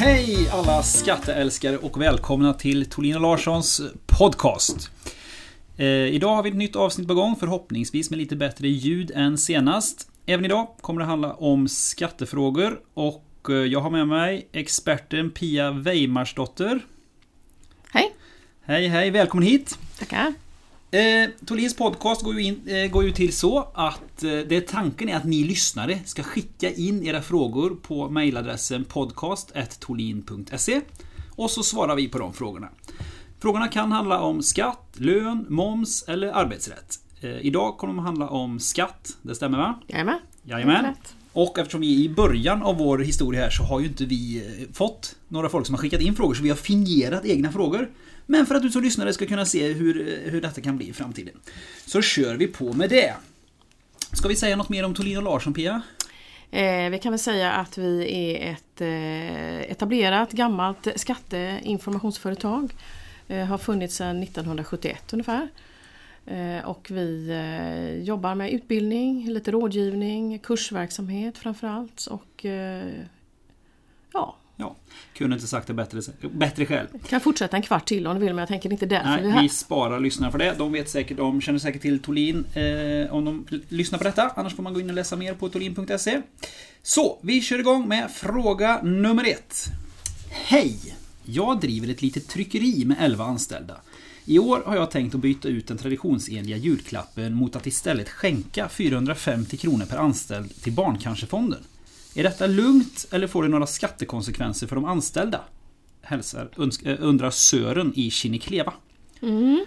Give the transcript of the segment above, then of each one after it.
Hej alla skatteälskare och välkomna till Tolin och Larssons podcast. Eh, idag har vi ett nytt avsnitt på gång, förhoppningsvis med lite bättre ljud än senast. Även idag kommer det handla om skattefrågor och eh, jag har med mig experten Pia Weimarsdotter. Hej! Hej hej, välkommen hit! Tackar! Eh, Tolins podcast går ju, in, eh, går ju till så att eh, det tanken är att ni lyssnare ska skicka in era frågor på mejladressen podcast.tolin.se och så svarar vi på de frågorna. Frågorna kan handla om skatt, lön, moms eller arbetsrätt. Eh, idag kommer de handla om skatt, det stämmer va? Jajamän. Jajamän. Och eftersom vi är i början av vår historia här så har ju inte vi eh, fått några folk som har skickat in frågor så vi har fingerat egna frågor. Men för att du som lyssnare ska kunna se hur, eh, hur detta kan bli i framtiden. Så kör vi på med det. Ska vi säga något mer om Tolin och Larsson Pia? Eh, vi kan väl säga att vi är ett eh, etablerat gammalt skatteinformationsföretag. Eh, har funnits sedan 1971 ungefär. Eh, och vi eh, jobbar med utbildning, lite rådgivning, kursverksamhet framförallt. Och eh, ja, Ja, kunde inte sagt det bättre, bättre själv. kan fortsätta en kvart till om du vill men jag tänker inte därför vi är Nej, här. vi sparar lyssnarna för det. De vet säkert, de känner säkert till Tolin eh, om de lyssnar på detta. Annars får man gå in och läsa mer på tolin.se. Så, vi kör igång med fråga nummer ett. Hej! Jag driver ett litet tryckeri med 11 anställda. I år har jag tänkt att byta ut den traditionsenliga julklappen mot att istället skänka 450 kronor per anställd till Barncancerfonden. Är detta lugnt eller får det några skattekonsekvenser för de anställda? Hälsar, eh, undrar Sören i Kinnekleva. Mm.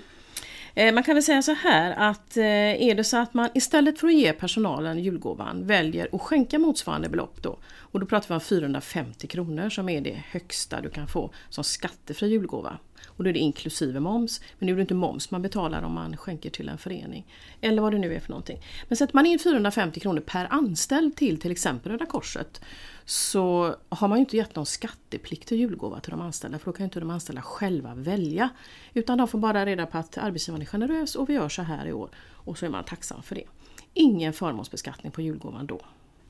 Eh, man kan väl säga så här att eh, är det så att man istället för att ge personalen julgåvan väljer att skänka motsvarande belopp då och då pratar vi om 450 kronor som är det högsta du kan få som skattefri julgåva. Och då är det inklusive moms, men nu är det inte moms man betalar om man skänker till en förening. Eller vad det nu är för någonting. Men sätter man in 450 kronor per anställd till till exempel Röda Korset så har man ju inte gett någon skattepliktig julgåva till de anställda för då kan ju inte de anställda själva välja. Utan de får bara reda på att arbetsgivaren är generös och vi gör så här i år. Och så är man tacksam för det. Ingen förmånsbeskattning på julgåvan då.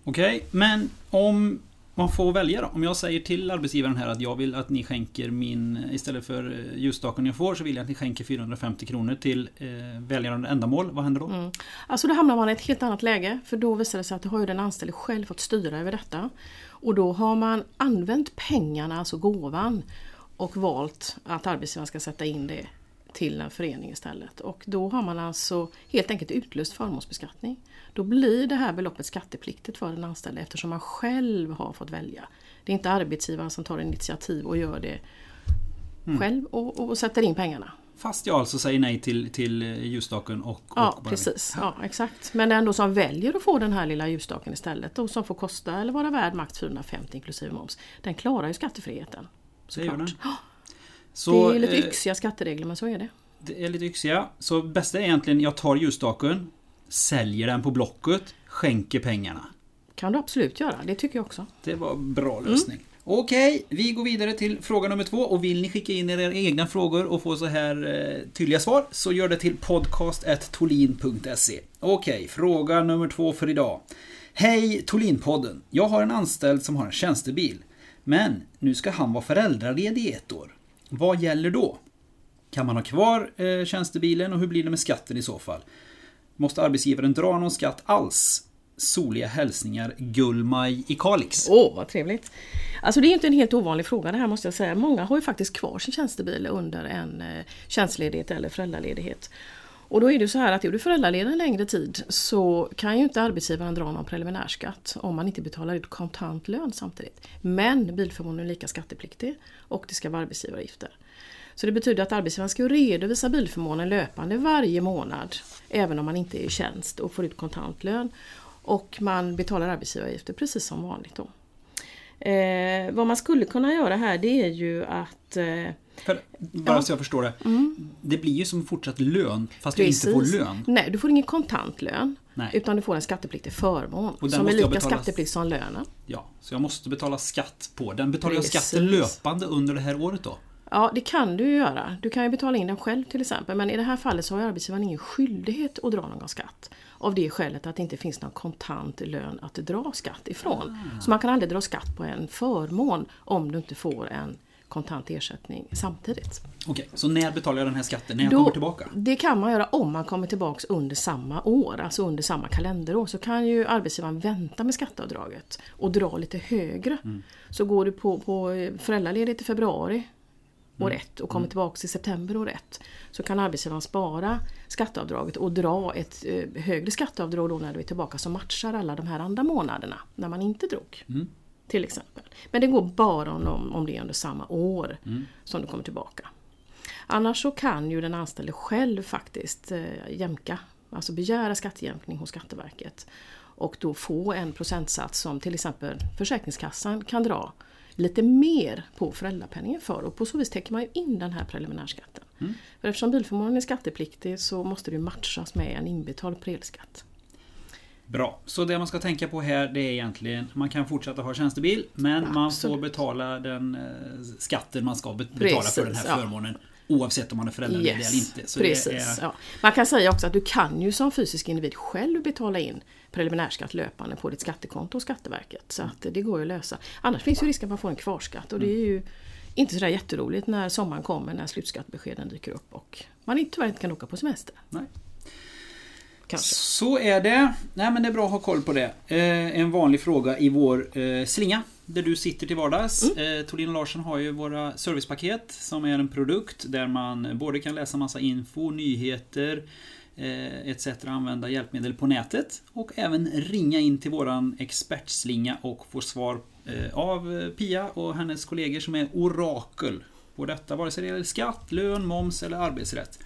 Okej, men om man får välja då? Om jag säger till arbetsgivaren här att jag vill att ni skänker min, istället för eh, ljusstaken jag får, så vill jag att ni skänker 450 kronor till eh, välgörande ändamål. Vad händer då? Mm. Alltså då hamnar man i ett helt annat läge för då visar det sig att då har ju den anställde själv fått styra över detta. Och då har man använt pengarna, alltså gåvan, och valt att arbetsgivaren ska sätta in det till en förening istället. Och då har man alltså helt enkelt utlöst förmånsbeskattning. Då blir det här beloppet skattepliktigt för den anställde eftersom man själv har fått välja. Det är inte arbetsgivaren som tar initiativ och gör det själv och, och sätter in pengarna. Fast jag alltså säger nej till, till ljusstaken och... Ja, och bara- precis. Ja, exakt. Men den då som väljer att få den här lilla ljusstaken istället och som får kosta eller vara värd max 450 inklusive moms. Den klarar ju skattefriheten. Det gör den. Så, det är lite eh, yxiga skatteregler men så är det. Det är lite yxiga. Så bästa är egentligen, jag tar ljusstaken, säljer den på Blocket, skänker pengarna. kan du absolut göra, det tycker jag också. Det var en bra lösning. Okej, vi går vidare till fråga nummer två och vill ni skicka in era egna frågor och få så här eh, tydliga svar så gör det till podcast.tolin.se. Okej, fråga nummer två för idag. Hej Tolinpodden! Jag har en anställd som har en tjänstebil. Men nu ska han vara föräldraledig i ett år. Vad gäller då? Kan man ha kvar eh, tjänstebilen och hur blir det med skatten i så fall? Måste arbetsgivaren dra någon skatt alls? Soliga hälsningar Gullmaj i Kalix. Åh, vad trevligt! Alltså det är inte en helt ovanlig fråga det här måste jag säga. Många har ju faktiskt kvar sin tjänstebil under en eh, tjänstledighet eller föräldraledighet. Och då är det så här att är du föräldraledig en längre tid så kan ju inte arbetsgivaren dra någon preliminärskatt om man inte betalar ut kontant lön samtidigt. Men bilförmånen är lika skattepliktig och det ska vara arbetsgivaravgifter. Så det betyder att arbetsgivaren ska redovisa bilförmånen löpande varje månad även om man inte är i tjänst och får ut kontantlön. Och man betalar arbetsgivaravgifter precis som vanligt då. Eh, vad man skulle kunna göra här det är ju att eh, för, bara så jag förstår det. Det blir ju som fortsatt lön fast du inte Precis. får lön. Nej, du får ingen kontantlön. Nej. Utan du får en skattepliktig förmån. Som är jag lika betala- skattepliktig som lönen. Ja, så jag måste betala skatt på den. Betalar jag Precis. skatten löpande under det här året då? Ja, det kan du ju göra. Du kan ju betala in den själv till exempel. Men i det här fallet så har arbetsgivaren ingen skyldighet att dra någon skatt. av det skälet att det inte finns någon kontant lön att dra skatt ifrån. Så man kan aldrig dra skatt på en förmån om du inte får en kontant ersättning samtidigt. Okej, så när betalar jag den här skatten? När jag kommer tillbaka? Det kan man göra om man kommer tillbaka under samma år, alltså under samma kalenderår. Så kan ju arbetsgivaren vänta med skatteavdraget och dra lite högre. Mm. Så går du på, på föräldraledighet i februari år Mm. ett och kommer tillbaka i september år ett. Så kan arbetsgivaren spara skatteavdraget och dra ett eh, högre skatteavdrag då när du är tillbaka som matchar alla de här andra månaderna när man inte drog. Mm. Till exempel. Men det går bara om, om det är under samma år Mm. som du kommer tillbaka. Annars så kan ju den anställde själv faktiskt eh, jämka, alltså begära skattejämkning hos Skatteverket. Och då få en procentsats som till exempel Försäkringskassan kan dra lite mer på föräldrapenningen för och på så vis täcker man ju in den här preliminärskatten. För eftersom bilförmånen är skattepliktig så måste det matchas med en inbetald prelskatt. Bra. Så det man ska tänka på här det är egentligen man kan fortsätta ha tjänstebil men man får Absolut. betala den eh, skatten man ska be- betala för den här Precis, ja. förmånen oavsett om man är föräldraledig eller inte. Så precis. Är, Ja. Man kan säga också att du kan ju som fysisk individ själv betala in preliminärskatt löpande på ditt skattekonto hos Skatteverket. Så att det går ju att lösa. Annars finns ju risken att man får en kvarskatt och det är ju inte sådär jätteroligt när sommaren kommer när slutskattebeskeden dyker upp och man inte tyvärr inte kan åka på semester. nej. Kanske. Så är det. Nej men det är bra att ha koll på det. Eh, en vanlig fråga i vår eh, slinga. Där du sitter till vardags. Mm. Eh, Thorlin och Larsson har ju våra servicepaket som är en produkt där man både kan läsa massa info, nyheter eh, etc. Använda hjälpmedel på nätet och även ringa in till våran expertslinga och få svar eh, av eh, Pia och hennes kollegor som är orakel på detta, vare sig det gäller skatt, lön, moms eller arbetsrätt.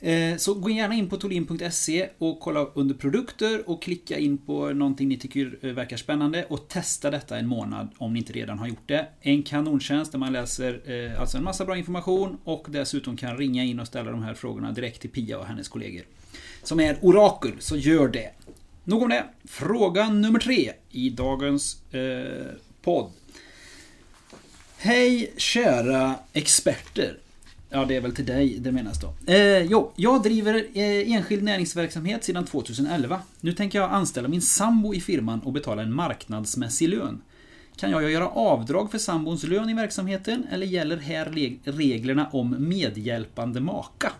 Eh, så gå gärna in på tolin.se och kolla under produkter och klicka in på någonting ni tycker eh, verkar spännande och testa detta en månad om ni inte redan har gjort det. En kanontjänst där man läser eh, alltså en massa bra information och dessutom kan ringa in och ställa de här frågorna direkt till Pia och hennes kollegor. Som är orakel, så gör det. Nog om det. Fråga nummer tre i dagens eh, podd. Hej kära experter. Ja, det är väl till dig det menas då. Eh, jo, jag driver eh, enskild näringsverksamhet sedan 2011. Nu tänker jag anställa min sambo i firman och betala en marknadsmässig lön. Kan jag göra avdrag för sambons lön i verksamheten eller gäller här reglerna om medhjälpande maka?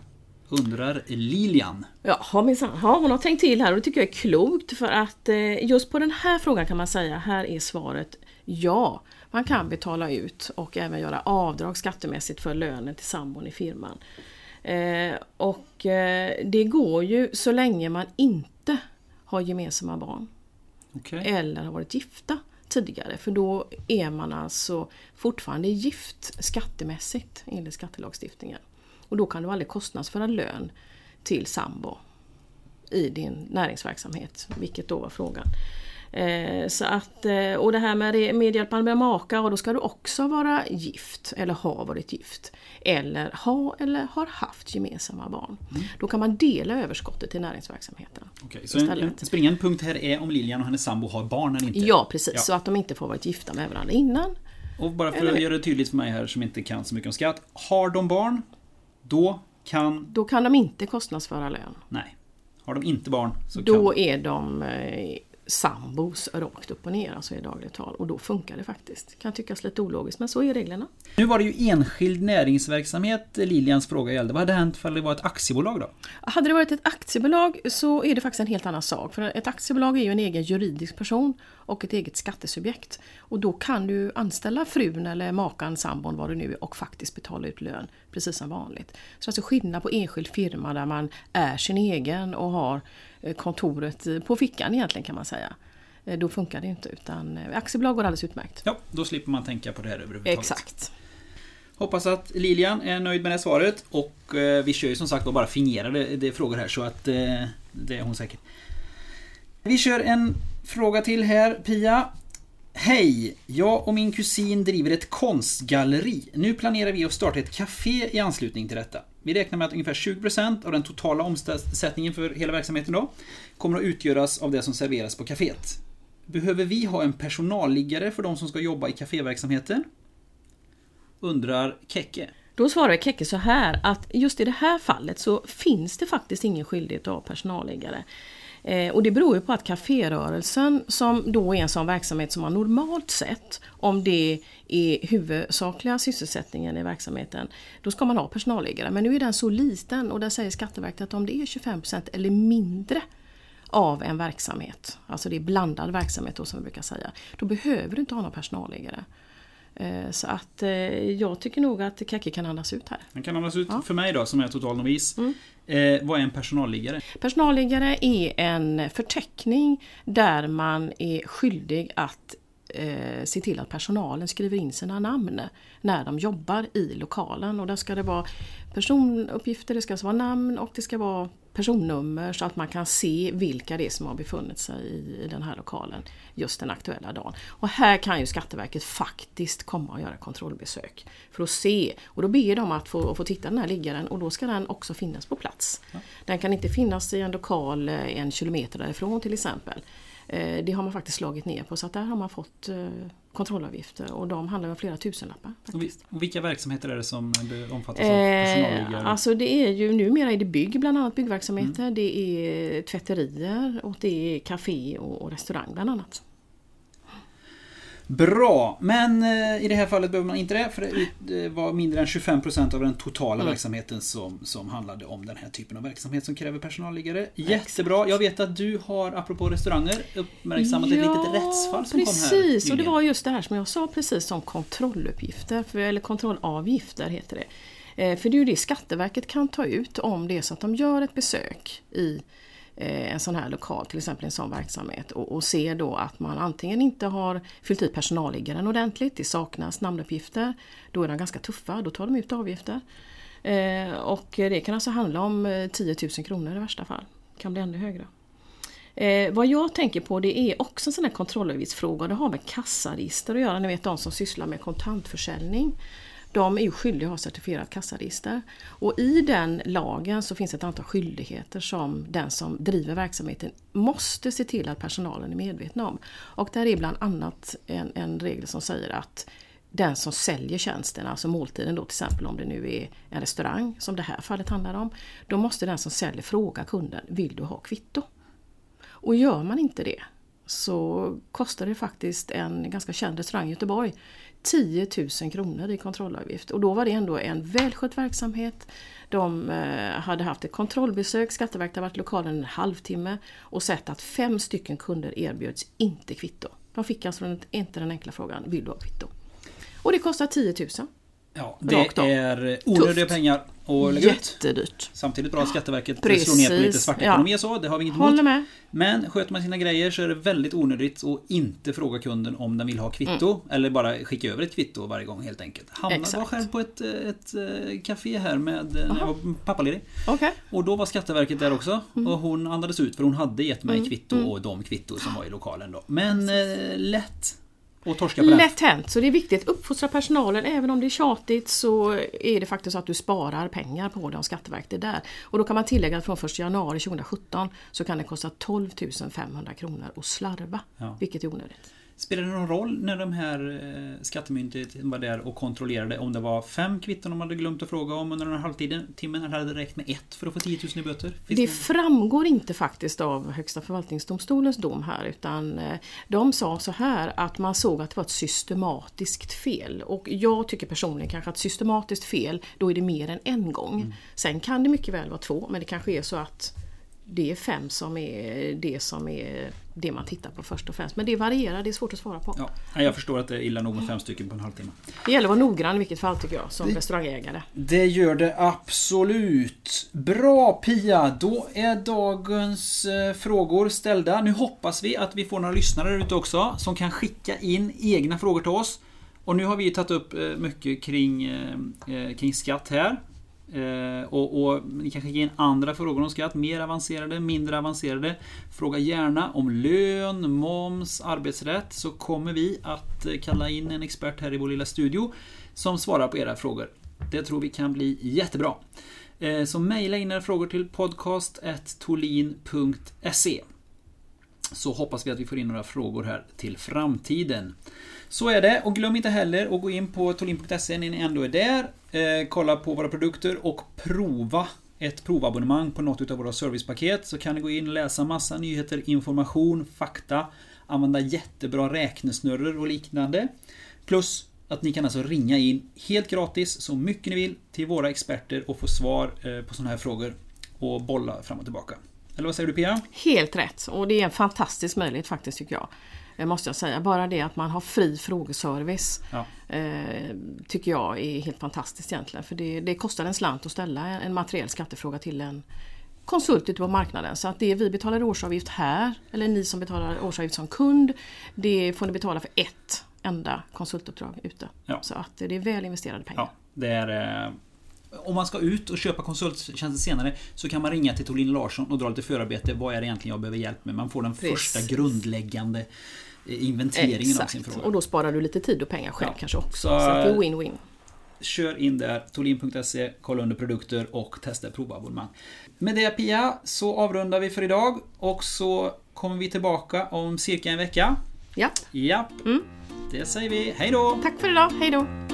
Undrar Lilian. Ja, minsann. ja, hon har tänkt till här och det tycker jag är klokt för att eh, just på den här frågan kan man säga, här är svaret ja. Man kan betala ut och även göra avdrag skattemässigt för lönen till sambon i firman. Eh, och eh, det går ju så länge man inte har gemensamma barn Okej. eller har varit gifta tidigare. För då är man alltså fortfarande gift skattemässigt enligt skattelagstiftningen. Och då kan du aldrig kostnadsföra lön till sambo i din näringsverksamhet, vilket då var frågan. Eh, så att, eh, och det här med medhjälpande maka, och då ska du också vara gift eller ha varit gift. Eller ha eller har haft gemensamma barn. Då kan man dela överskottet i näringsverksamheten. Okej, så en, en springande punkt här är om Lilian och hennes sambo har barn eller inte. Ja precis, Ja. så att de inte får varit gifta med varandra innan. Och bara för att göra det tydligt för mig här som inte kan så mycket om skatt. Har de barn, då kan... Då kan de inte kostnadsföra lön. Nej. Har de inte barn så Då kan... är de eh, sambos rakt upp och ner, alltså i dagligt tal. Och då funkar det faktiskt. Kan tyckas lite ologiskt, men så är reglerna. Nu var det ju enskild näringsverksamhet Lilians fråga gällde. Vad hade hänt ifall det var ett aktiebolag då? Hade det varit ett aktiebolag så är det faktiskt en helt annan sak. För ett aktiebolag är ju en egen juridisk person och ett eget skattesubjekt. Och då kan du anställa frun eller makan, sambon, vad det nu är och faktiskt betala ut lön precis som vanligt. Så alltså skillnad på enskild firma där man är sin egen och har kontoret eh, på fickan egentligen kan man säga. Eh, Då funkar det inte utan eh, aktiebolag går alldeles utmärkt. Ja, då slipper man tänka på det här överhuvudtaget. Exakt. Hoppas att Lilian är nöjd med det här svaret. Och vi kör ju som sagt bara fingerade det frågor här så att det är hon säkert. Vi kör en fråga till här Pia. Hej! Jag och min kusin driver ett konstgalleri. Nu planerar vi att starta ett café i anslutning till detta. Vi räknar med att ungefär 20% av den totala omsättningen för hela verksamheten då kommer att utgöras av det som serveras på kaféet. Behöver vi ha en personalliggare för de som ska jobba i kaféverksamheten? Undrar Kekke. Då svarar Kekke så här att just i det här fallet så finns det faktiskt ingen skyldighet att ha personalliggare. Eh, och det beror ju på att kaférörelsen som då är en sån verksamhet som man normalt sett, om det är huvudsakliga sysselsättningen i verksamheten, då ska man ha personalliggare. Men nu är den så liten och där säger Skatteverket att om det är 25% eller mindre av en verksamhet, alltså det är blandad verksamhet då som vi brukar säga, då behöver du inte ha någon personalliggare. Eh, så att eh, jag tycker nog att Kaki kan andas ut här. Den kan andas ut ja. för mig då som är total novis. Mm. Eh, vad är en personalliggare? Personalliggare är en förteckning där man är skyldig att eh, se till att personalen skriver in sina namn när de jobbar i lokalen. Och där ska det vara personuppgifter, det ska vara namn och det ska vara personnummer så att man kan se vilka det är som har befunnit sig i, i den här lokalen just den aktuella dagen. Och här kan ju Skatteverket faktiskt komma och göra kontrollbesök för att se. Och då ber de att få, få titta den här liggaren och då ska den också finnas på plats. Ja. Den kan inte finnas i en lokal eh, en kilometer därifrån till exempel. Eh, det har man faktiskt slagit ner på så att där har man fått eh, kontrollavgifter och de handlar om flera tusenlappar. Faktiskt. Och vilka verksamheter är det som omfattas av personalliggare? alltså det är ju numera är det bygg, bland annat byggverksamheter. Mm. Det är tvätterier och det är café och restaurang bland annat. Bra, men eh, i det här fallet behöver man inte det för det var mindre än 25% av den totala mm. verksamheten som, som handlade om den här typen av verksamhet som kräver personalliggare. Jättebra, jag vet att du har, apropå restauranger, uppmärksammat ja, ett litet rättsfall som precis, kom här Precis, och det var just det här som jag sa precis som kontrolluppgifter, för, eller kontrollavgifter heter det. Eh, för det är ju det Skatteverket kan ta ut om det är så att de gör ett besök i Eh, Eh, en sån här lokal, till exempel en sån verksamhet och, och ser då att man antingen inte har fyllt i personalliggaren ordentligt, det saknas namnuppgifter, då är de ganska tuffa, då tar de ut avgifter. Eh, och det kan alltså handla om eh, 10 000 kronor i värsta fall, det kan bli ännu högre. Eh, vad jag tänker på det är också en sån här kontrollavgiftsfråga, det har med kassaregister att göra, ni vet de som sysslar med kontantförsäljning de är ju skyldiga att ha certifierat kassaregister. Och i den lagen så finns ett antal skyldigheter som den som driver verksamheten måste se till att personalen är medvetna om. Och där är bland annat en, en regel som säger att den som säljer tjänsten, alltså måltiden då till exempel om det nu är en restaurang som det här fallet handlar om. Då måste den som säljer fråga kunden, vill du ha kvitto? Och gör man inte det så kostar det faktiskt en ganska känd restaurang i Göteborg 10 000 kronor i kontrollavgift. Och då var det ändå en välskött verksamhet. De eh, hade haft ett kontrollbesök, Skatteverket hade varit i lokalen en halvtimme och sett att fem stycken kunder erbjöds inte kvitto. De fick alltså inte den enkla frågan, vill du ha kvitto? Och det kostar 10 000. Ja, det är onödiga pengar att lägga Jättedyrt. Samtidigt bra att Skatteverket Precis. slår ner på lite svartekonomi ja. och så, det har vi inget Håller Med. Men sköter man sina grejer så är det väldigt onödigt att inte fråga kunden om den vill ha kvitto. Mm. Eller bara skicka över ett kvitto varje gång helt enkelt. Hanna var själv på ett, ett, ett café här med, när jag var pappaledig. Okay. Och då var Skatteverket där också. Mm. Och hon andades ut för hon hade gett mig mm. kvitto och de kvitto som var i lokalen då. Men eh, lätt och torska på Lätt hänt, så det är viktigt. Uppfostra personalen, även om det är tjatigt så är det faktiskt så att du sparar pengar på det om Skatteverket är där. Och då kan man tillägga att från 1 januari 2017 så kan det kosta 12 500 kronor att slarva, ja. vilket är onödigt. Spelar det någon roll när de här eh, skattemyndigheterna var där och kontrollerade om det var fem kvitton de hade glömt att fråga om under den här halvtimmen eller hade det räckt med ett för att få 10 000 i böter? det, det framgår inte faktiskt av Högsta förvaltningsdomstolens dom här utan eh, de sa så här att man såg att det var ett systematiskt fel och jag tycker personligen kanske att systematiskt fel då är det mer än en gång. Mm. Sen kan det mycket väl vara två men det kanske är så att det är fem som är det som är det man tittar på först och främst. Men det varierar, det är svårt att svara på. Ja, jag förstår att det är illa nog med fem stycken på en halvtimme. Det gäller att vara noggrann i vilket fall tycker jag som det, restaurangägare. Det gör det absolut. Bra Pia, då är dagens eh, frågor ställda. Nu hoppas vi att vi får några lyssnare ute också som kan skicka in egna frågor till oss. Och nu har vi tagit upp eh, mycket kring, eh, kring skatt här. Eh, och, och, ni kan skicka in andra frågor om skatt, mer avancerade, mindre avancerade. Fråga gärna om lön, moms, arbetsrätt så kommer vi att eh, kalla in en expert här i vår lilla studio som svarar på era frågor. Det tror vi kan bli jättebra. Eh, så mejla in era frågor till podcast.tolin.se så hoppas vi att vi får in några frågor här till framtiden. Så är det och glöm inte heller att gå in på tolin.se när ni ändå är där. Eh, kolla på våra produkter och prova ett provabonnemang på något av våra servicepaket så kan ni gå in och läsa massa nyheter, information, fakta, använda jättebra räknesnurror och liknande. Plus att ni kan alltså ringa in helt gratis så mycket ni vill till våra experter och få svar eh, på sådana här frågor och bolla fram och tillbaka. Eller vad säger du Pia? Helt rätt och det är en fantastisk möjlighet faktiskt tycker jag. Eh, måste jag säga. Bara det att man har fri frågeservice ja. eh, tycker jag är helt fantastiskt egentligen. För det, det kostar en slant att ställa en materiell skattefråga till en konsult ute på marknaden. Så att det vi betalar årsavgift här, eller ni som betalar årsavgift som kund, det får ni betala för ett enda konsultuppdrag ute. Ja. Så att det är väl investerade pengar. Ja, det är, eh, om man ska ut och köpa konsulttjänster senare så kan man ringa till Torlin Larsson och dra lite förarbete. Vad är det egentligen jag behöver hjälp med? Man får den Precis. första grundläggande eh, inventeringen Exakt. av sin fråga. och då sparar du lite tid och pengar själv ja. kanske också. Så, så det är win-win. Kör in där, tolin.se, kolla under produkter och testa provabonnemang. Med det Pia så avrundar vi för idag och så kommer vi tillbaka om cirka en vecka. Ja. Ja. Mm. Det säger vi. Hej då! Tack för idag. Hej då!